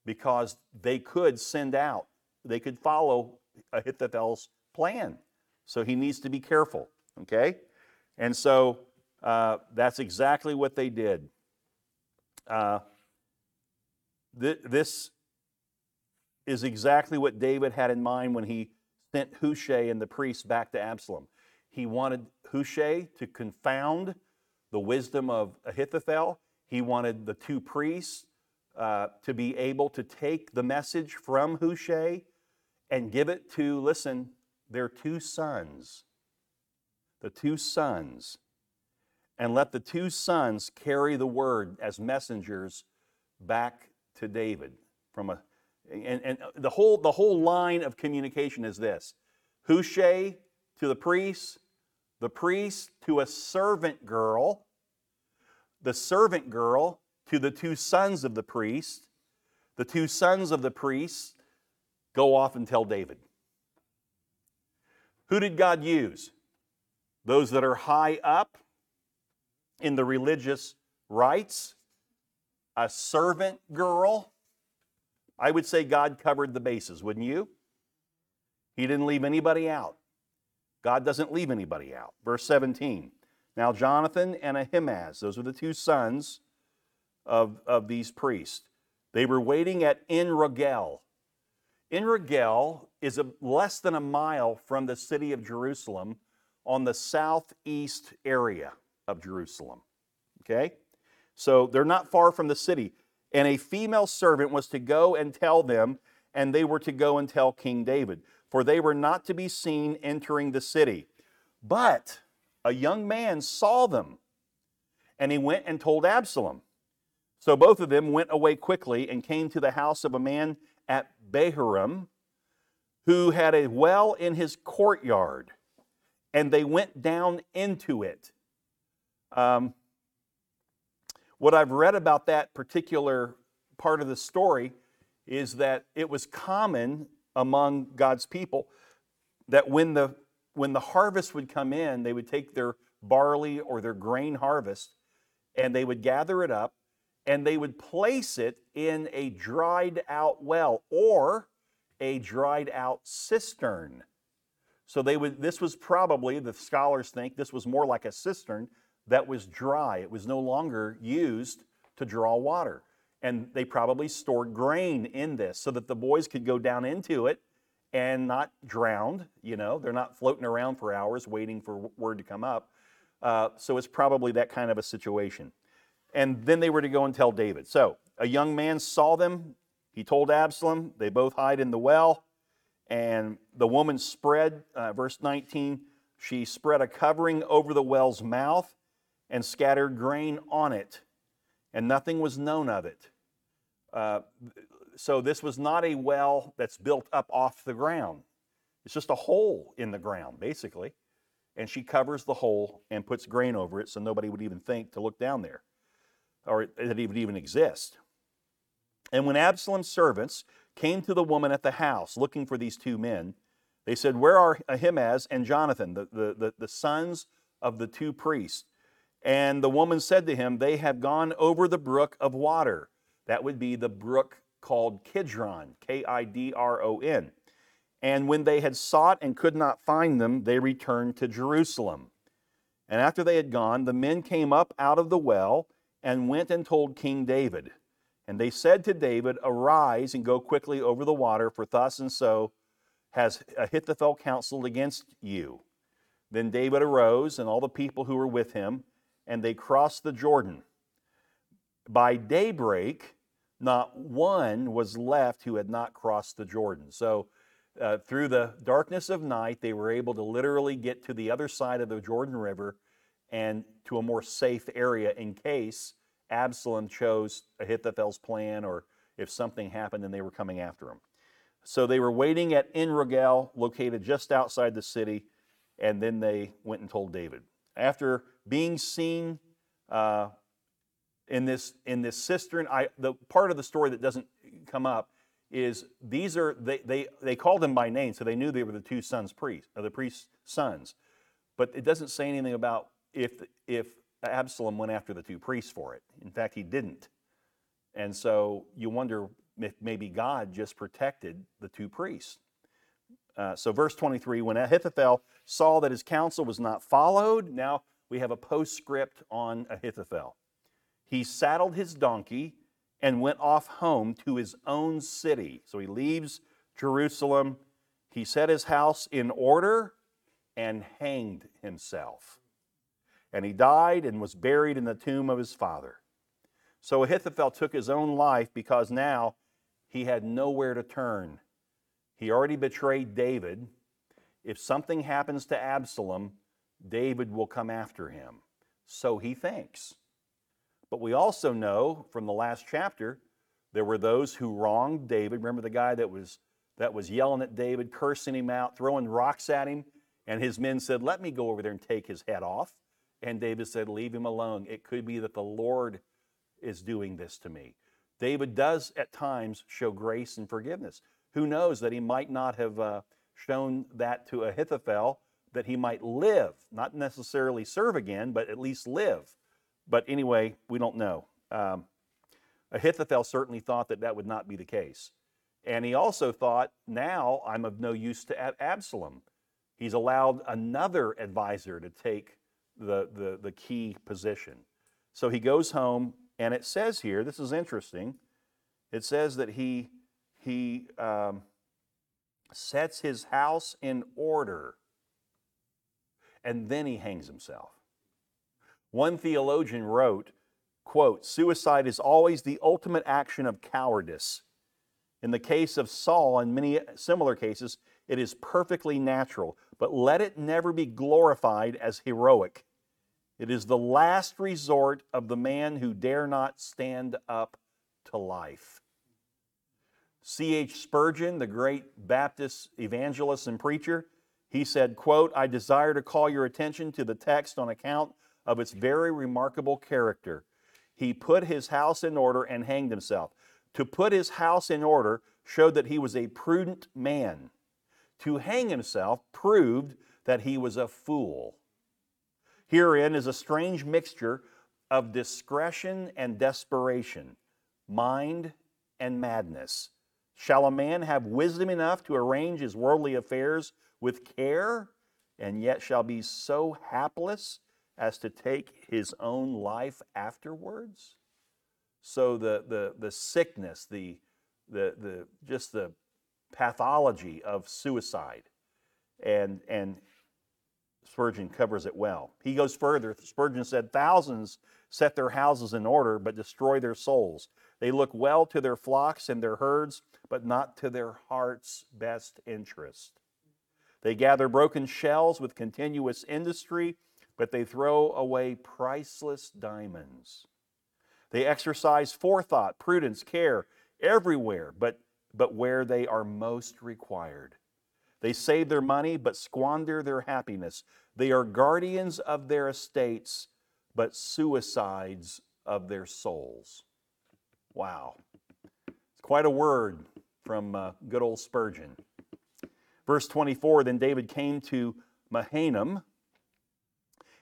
because they could send out, they could follow Ahithophel's plan. So he needs to be careful, okay? And so uh, that's exactly what they did. Uh, th- this is exactly what David had in mind when he sent Hushai and the priests back to Absalom. He wanted Hushai to confound the wisdom of Ahithophel. He wanted the two priests uh, to be able to take the message from Hushai and give it to, listen, their two sons. The two sons and let the two sons carry the word as messengers back to David. From a, and, and the, whole, the whole line of communication is this Hushai to the priest, the priest to a servant girl, the servant girl to the two sons of the priest, the two sons of the priest go off and tell David. Who did God use? Those that are high up in the religious rites, a servant girl. I would say God covered the bases, wouldn't you? He didn't leave anybody out. God doesn't leave anybody out. Verse 17. Now, Jonathan and Ahimaaz, those were the two sons of, of these priests. They were waiting at En Rogel. En is a, less than a mile from the city of Jerusalem on the southeast area of Jerusalem. Okay? So they're not far from the city. And a female servant was to go and tell them, and they were to go and tell King David, for they were not to be seen entering the city. But a young man saw them, and he went and told Absalom. So both of them went away quickly and came to the house of a man at Bahurim who had a well in his courtyard, and they went down into it. Um, what I've read about that particular part of the story is that it was common among God's people that when the when the harvest would come in, they would take their barley or their grain harvest and they would gather it up and they would place it in a dried out well or a dried out cistern. So they would this was probably the scholars think this was more like a cistern that was dry. It was no longer used to draw water. And they probably stored grain in this so that the boys could go down into it and not drowned. You know, they're not floating around for hours waiting for word to come up. Uh, so it's probably that kind of a situation. And then they were to go and tell David. So a young man saw them. He told Absalom. They both hide in the well. And the woman spread, uh, verse 19, she spread a covering over the well's mouth and scattered grain on it, and nothing was known of it. Uh, so this was not a well that's built up off the ground. It's just a hole in the ground, basically. And she covers the hole and puts grain over it so nobody would even think to look down there or that it would even exist. And when Absalom's servants came to the woman at the house looking for these two men, they said, Where are Ahimaaz and Jonathan, the, the, the, the sons of the two priests? And the woman said to him, They have gone over the brook of water. That would be the brook called Kidron, K I D R O N. And when they had sought and could not find them, they returned to Jerusalem. And after they had gone, the men came up out of the well and went and told King David. And they said to David, Arise and go quickly over the water, for thus and so has Ahithophel counseled against you. Then David arose, and all the people who were with him, and they crossed the Jordan. By daybreak, not one was left who had not crossed the Jordan. So, uh, through the darkness of night, they were able to literally get to the other side of the Jordan River and to a more safe area in case Absalom chose Ahithophel's plan or if something happened and they were coming after him. So they were waiting at Enrogel, located just outside the city, and then they went and told David. After being seen uh, in this in this cistern, I, the part of the story that doesn't come up is these are they they they called them by name, so they knew they were the two sons priests, the priest's sons, but it doesn't say anything about if if Absalom went after the two priests for it. In fact, he didn't. And so you wonder if maybe God just protected the two priests. Uh, so, verse 23 when Ahithophel saw that his counsel was not followed, now we have a postscript on Ahithophel. He saddled his donkey and went off home to his own city. So he leaves Jerusalem. He set his house in order and hanged himself. And he died and was buried in the tomb of his father. So Ahithophel took his own life because now he had nowhere to turn. He already betrayed David. If something happens to Absalom, David will come after him. So he thinks. But we also know from the last chapter, there were those who wronged David. Remember the guy that was, that was yelling at David, cursing him out, throwing rocks at him? And his men said, Let me go over there and take his head off. And David said, Leave him alone. It could be that the Lord is doing this to me. David does at times show grace and forgiveness. Who knows that he might not have uh, shown that to Ahithophel, that he might live, not necessarily serve again, but at least live. But anyway, we don't know. Um, Ahithophel certainly thought that that would not be the case. And he also thought, now I'm of no use to Absalom. He's allowed another advisor to take the, the, the key position. So he goes home, and it says here, this is interesting, it says that he, he um, sets his house in order, and then he hangs himself. One theologian wrote, quote, suicide is always the ultimate action of cowardice. In the case of Saul and many similar cases, it is perfectly natural, but let it never be glorified as heroic. It is the last resort of the man who dare not stand up to life. C.H. Spurgeon, the great Baptist evangelist and preacher, he said, quote, I desire to call your attention to the text on account of its very remarkable character. He put his house in order and hanged himself. To put his house in order showed that he was a prudent man. To hang himself proved that he was a fool. Herein is a strange mixture of discretion and desperation, mind and madness. Shall a man have wisdom enough to arrange his worldly affairs with care, and yet shall be so hapless as to take his own life afterwards? So the, the, the sickness, the, the, the, just the pathology of suicide. And, and Spurgeon covers it well. He goes further. Spurgeon said, Thousands set their houses in order, but destroy their souls. They look well to their flocks and their herds, but not to their heart's best interest. They gather broken shells with continuous industry, but they throw away priceless diamonds. They exercise forethought, prudence, care everywhere, but, but where they are most required. They save their money, but squander their happiness. They are guardians of their estates, but suicides of their souls. Wow. It's quite a word from uh, good old Spurgeon. Verse 24 Then David came to Mahanaim,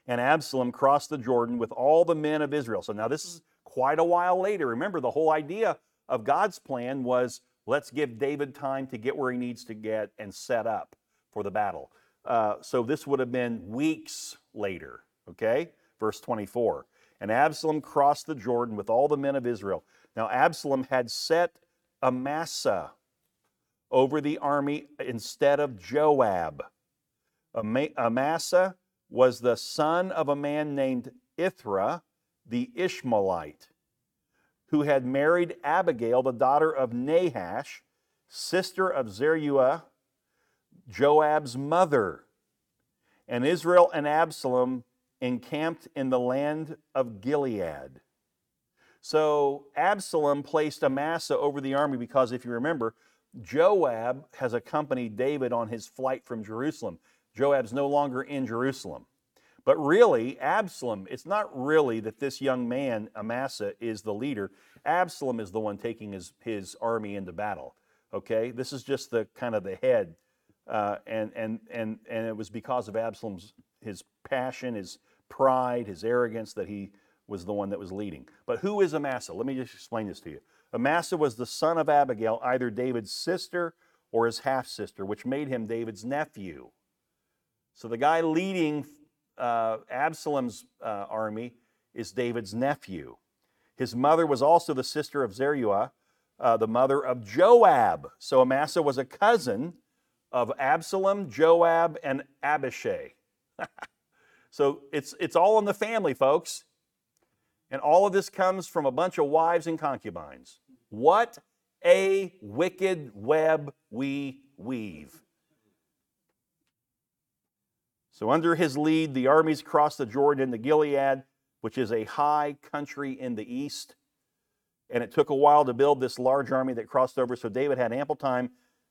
and Absalom crossed the Jordan with all the men of Israel. So now this is quite a while later. Remember, the whole idea of God's plan was let's give David time to get where he needs to get and set up for the battle. Uh, so this would have been weeks later, okay? Verse 24. And Absalom crossed the Jordan with all the men of Israel. Now, Absalom had set Amasa over the army instead of Joab. Amasa was the son of a man named Ithra, the Ishmaelite, who had married Abigail, the daughter of Nahash, sister of Zeruiah, Joab's mother. And Israel and Absalom encamped in the land of Gilead. So Absalom placed Amasa over the army because, if you remember, Joab has accompanied David on his flight from Jerusalem. Joab's no longer in Jerusalem. But really, Absalom, it's not really that this young man, Amasa, is the leader. Absalom is the one taking his, his army into battle. Okay? This is just the kind of the head. Uh, and, and, and, and it was because of Absalom's his passion, his pride, his arrogance that he was the one that was leading. But who is Amasa? Let me just explain this to you. Amasa was the son of Abigail, either David's sister or his half sister, which made him David's nephew. So the guy leading uh, Absalom's uh, army is David's nephew. His mother was also the sister of Zeruiah, uh, the mother of Joab. So Amasa was a cousin of Absalom, Joab, and Abishai. [LAUGHS] so it's, it's all in the family, folks. And all of this comes from a bunch of wives and concubines. What a wicked web we weave. So, under his lead, the armies crossed the Jordan into Gilead, which is a high country in the east. And it took a while to build this large army that crossed over, so David had ample time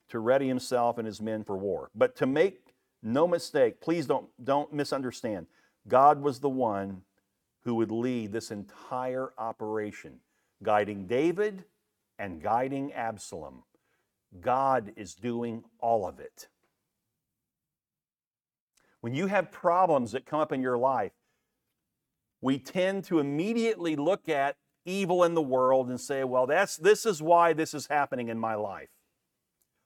to ready himself and his men for war. But to make no mistake, please don't, don't misunderstand. God was the one who would lead this entire operation, guiding David and guiding Absalom. God is doing all of it. When you have problems that come up in your life, we tend to immediately look at evil in the world and say, well, that's, this is why this is happening in my life.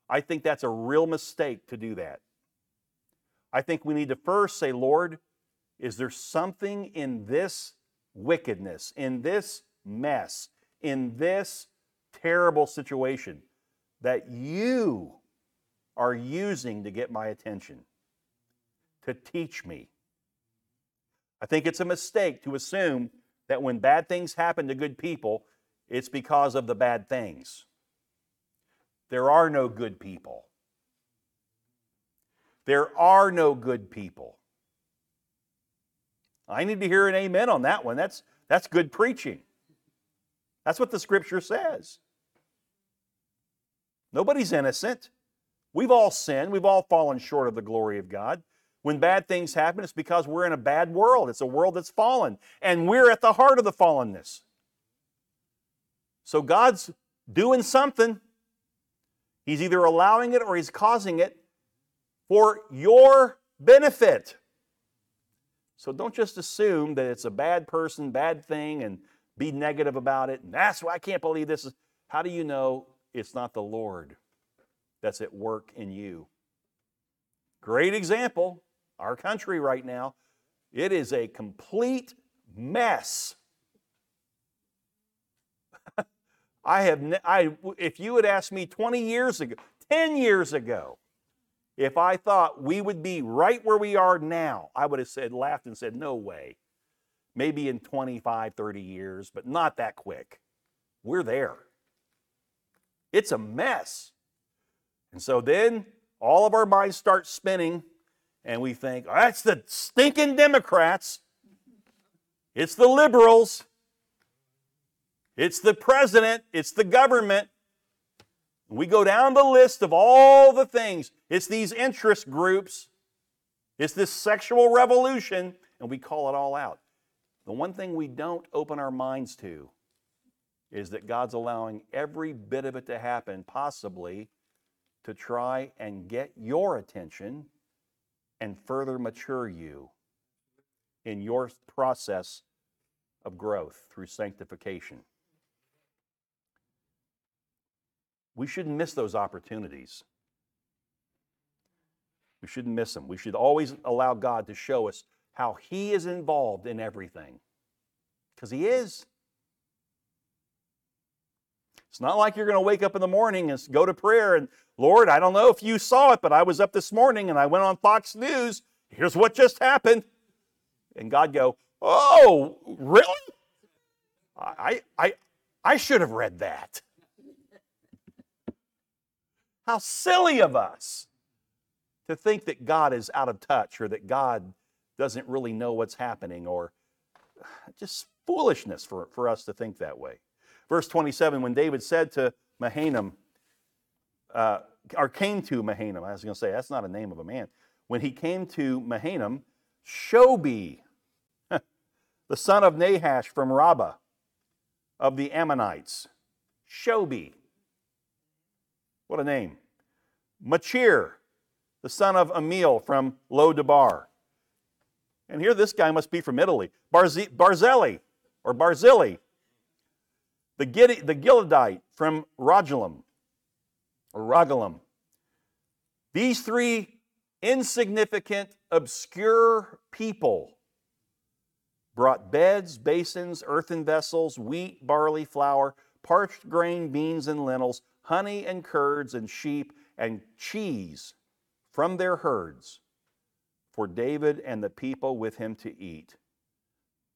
I think that's a real mistake to do that. I think we need to first say, Lord, is there something in this wickedness, in this mess, in this terrible situation that you are using to get my attention, to teach me? I think it's a mistake to assume that when bad things happen to good people, it's because of the bad things. There are no good people. There are no good people. I need to hear an amen on that one. That's, that's good preaching. That's what the scripture says. Nobody's innocent. We've all sinned. We've all fallen short of the glory of God. When bad things happen, it's because we're in a bad world. It's a world that's fallen, and we're at the heart of the fallenness. So God's doing something. He's either allowing it or He's causing it for your benefit. So don't just assume that it's a bad person, bad thing, and be negative about it. And that's why I can't believe this is. How do you know it's not the Lord that's at work in you? Great example our country right now, it is a complete mess. [LAUGHS] I have, ne- I, if you had asked me 20 years ago, 10 years ago, if I thought we would be right where we are now, I would have said, laughed and said, no way. Maybe in 25, 30 years, but not that quick. We're there. It's a mess. And so then all of our minds start spinning, and we think, oh, that's the stinking Democrats. It's the liberals. It's the president. It's the government. We go down the list of all the things. It's these interest groups. It's this sexual revolution, and we call it all out. The one thing we don't open our minds to is that God's allowing every bit of it to happen, possibly to try and get your attention and further mature you in your process of growth through sanctification. We shouldn't miss those opportunities. We shouldn't miss them. We should always allow God to show us how He is involved in everything. Because He is. It's not like you're going to wake up in the morning and go to prayer and, Lord, I don't know if you saw it, but I was up this morning and I went on Fox News. Here's what just happened. And God go, Oh, really? I, I, I should have read that. How silly of us to think that God is out of touch or that God doesn't really know what's happening or [SIGHS] just foolishness for, for us to think that way. Verse 27 when David said to Mahanaim, uh, or came to Mahanaim, I was going to say, that's not a name of a man. When he came to Mahanaim, Shobi, [LAUGHS] the son of Nahash from Rabbah of the Ammonites, Shobi, what a name. Machir, the son of Ammiel from Lo-debar. And here this guy must be from Italy. Barzi- Barzilai, or Barzilai, the, Gid- the Gileadite from Rogelim, or Rogelim. These three insignificant, obscure people brought beds, basins, earthen vessels, wheat, barley, flour, parched grain, beans, and lentils, honey and curds and sheep and cheese from their herds for David and the people with him to eat.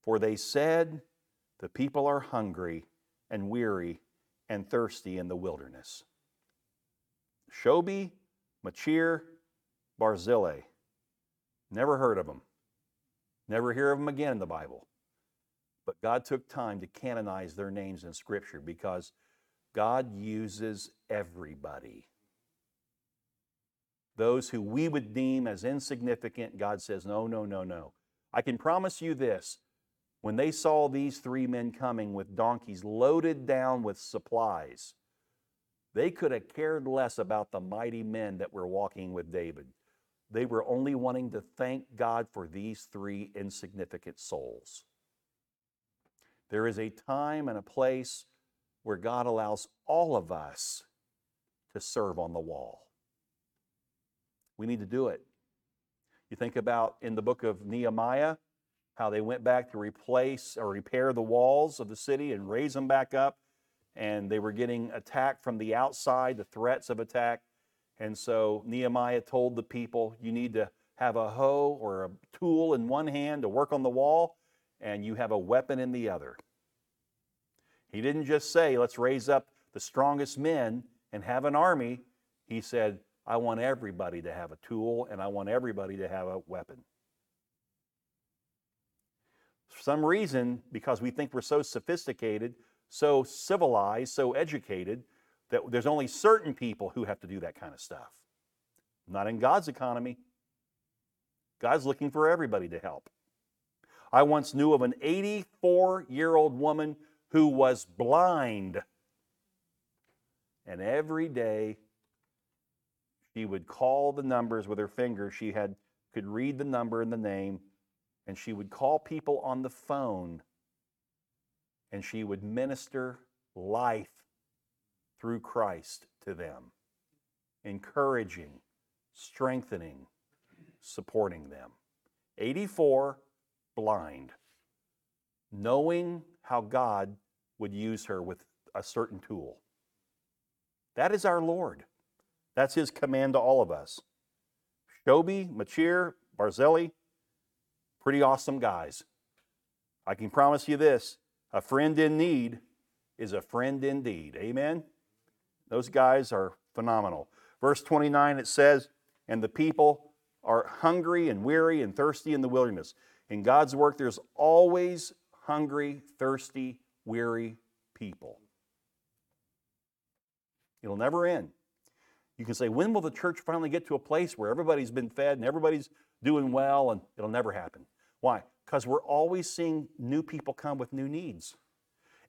For they said, The people are hungry and weary and thirsty in the wilderness. Shobi, Machir, Barzillai. Never heard of them. Never hear of them again in the Bible. But God took time to canonize their names in Scripture because God uses everybody. Those who we would deem as insignificant, God says, no, no, no, no. I can promise you this. When they saw these three men coming with donkeys loaded down with supplies, they could have cared less about the mighty men that were walking with David. They were only wanting to thank God for these three insignificant souls. There is a time and a place where God allows all of us to serve on the wall. We need to do it. You think about in the book of Nehemiah, how they went back to replace or repair the walls of the city and raise them back up. And they were getting attacked from the outside, the threats of attack. And so Nehemiah told the people, you need to have a hoe or a tool in one hand to work on the wall, and you have a weapon in the other. He didn't just say, let's raise up the strongest men and have an army. He said, I want everybody to have a tool and I want everybody to have a weapon. For some reason, because we think we're so sophisticated, so civilized, so educated, that there's only certain people who have to do that kind of stuff. Not in God's economy. God's looking for everybody to help. I once knew of an 84 year old woman who was blind. And every day she would call the numbers with her finger. She had could read the number and the name, and she would call people on the phone and she would minister life through Christ to them, encouraging, strengthening, supporting them. 84, blind, knowing how God would use her with a certain tool. That is our Lord. That's his command to all of us. Shobi, Machir, Barzilai, pretty awesome guys. I can promise you this a friend in need is a friend indeed. Amen? Those guys are phenomenal. Verse 29, it says, And the people are hungry and weary and thirsty in the wilderness. In God's work, there's always hungry, thirsty, weary people. It'll never end. You can say, when will the church finally get to a place where everybody's been fed and everybody's doing well? And it'll never happen. Why? Because we're always seeing new people come with new needs.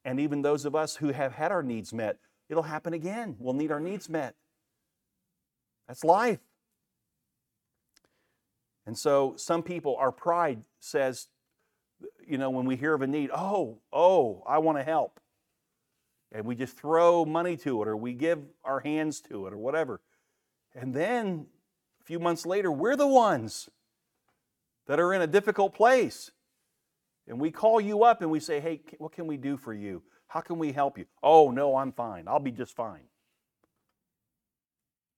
And even those of us who have had our needs met, it'll happen again. We'll need our needs met. That's life. And so some people, our pride says, you know, when we hear of a need, oh, oh, I want to help. And we just throw money to it or we give our hands to it or whatever. And then a few months later, we're the ones that are in a difficult place. And we call you up and we say, hey, what can we do for you? How can we help you? Oh, no, I'm fine. I'll be just fine.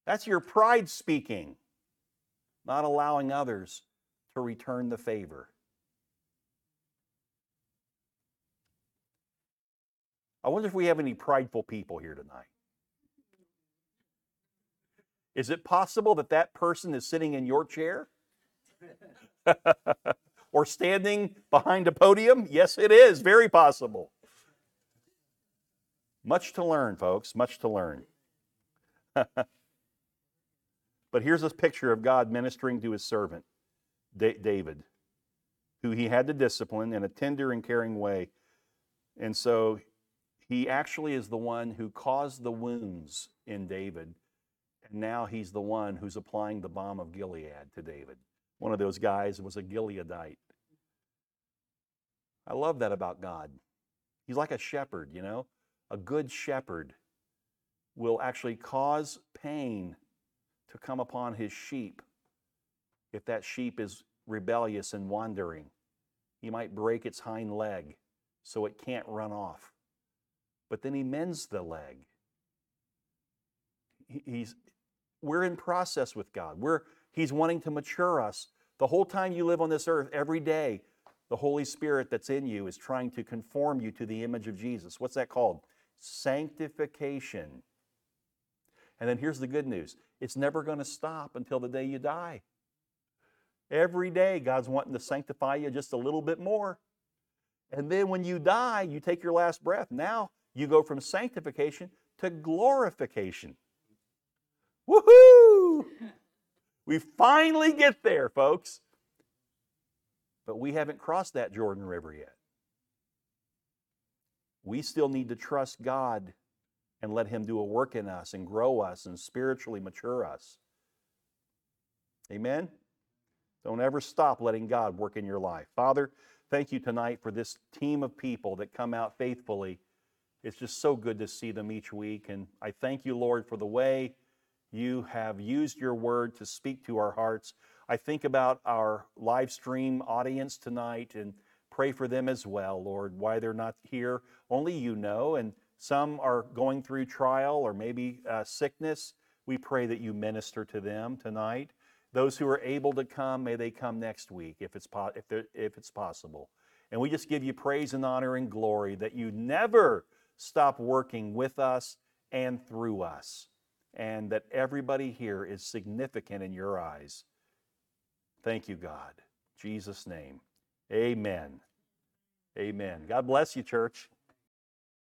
That's your pride speaking, not allowing others to return the favor. I wonder if we have any prideful people here tonight. Is it possible that that person is sitting in your chair? [LAUGHS] [LAUGHS] or standing behind a podium? Yes, it is. Very possible. Much to learn, folks. Much to learn. [LAUGHS] but here's this picture of God ministering to his servant, David, who he had to discipline in a tender and caring way. And so he actually is the one who caused the wounds in David. And now he's the one who's applying the balm of Gilead to David. One of those guys was a Gileadite. I love that about God. He's like a shepherd, you know? A good shepherd will actually cause pain to come upon his sheep if that sheep is rebellious and wandering. He might break its hind leg so it can't run off but then he mends the leg. He's, we're in process with God. We're, he's wanting to mature us. The whole time you live on this earth, every day, the Holy Spirit that's in you is trying to conform you to the image of Jesus. What's that called? Sanctification. And then here's the good news it's never going to stop until the day you die. Every day, God's wanting to sanctify you just a little bit more. And then when you die, you take your last breath. Now, you go from sanctification to glorification. Woohoo! [LAUGHS] We finally get there, folks. But we haven't crossed that Jordan River yet. We still need to trust God and let Him do a work in us and grow us and spiritually mature us. Amen? Don't ever stop letting God work in your life. Father, thank you tonight for this team of people that come out faithfully it's just so good to see them each week. And I thank you, Lord, for the way you have used your word to speak to our hearts. I think about our live stream audience tonight and pray for them as well, Lord. Why they're not here, only you know. And some are going through trial or maybe uh, sickness. We pray that you minister to them tonight. Those who are able to come, may they come next week if it's, po- if, if it's possible. And we just give you praise and honor and glory that you never stop working with us and through us, and that everybody here is significant in your eyes. Thank you, God. Jesus' name. Amen. Amen. God bless you, church.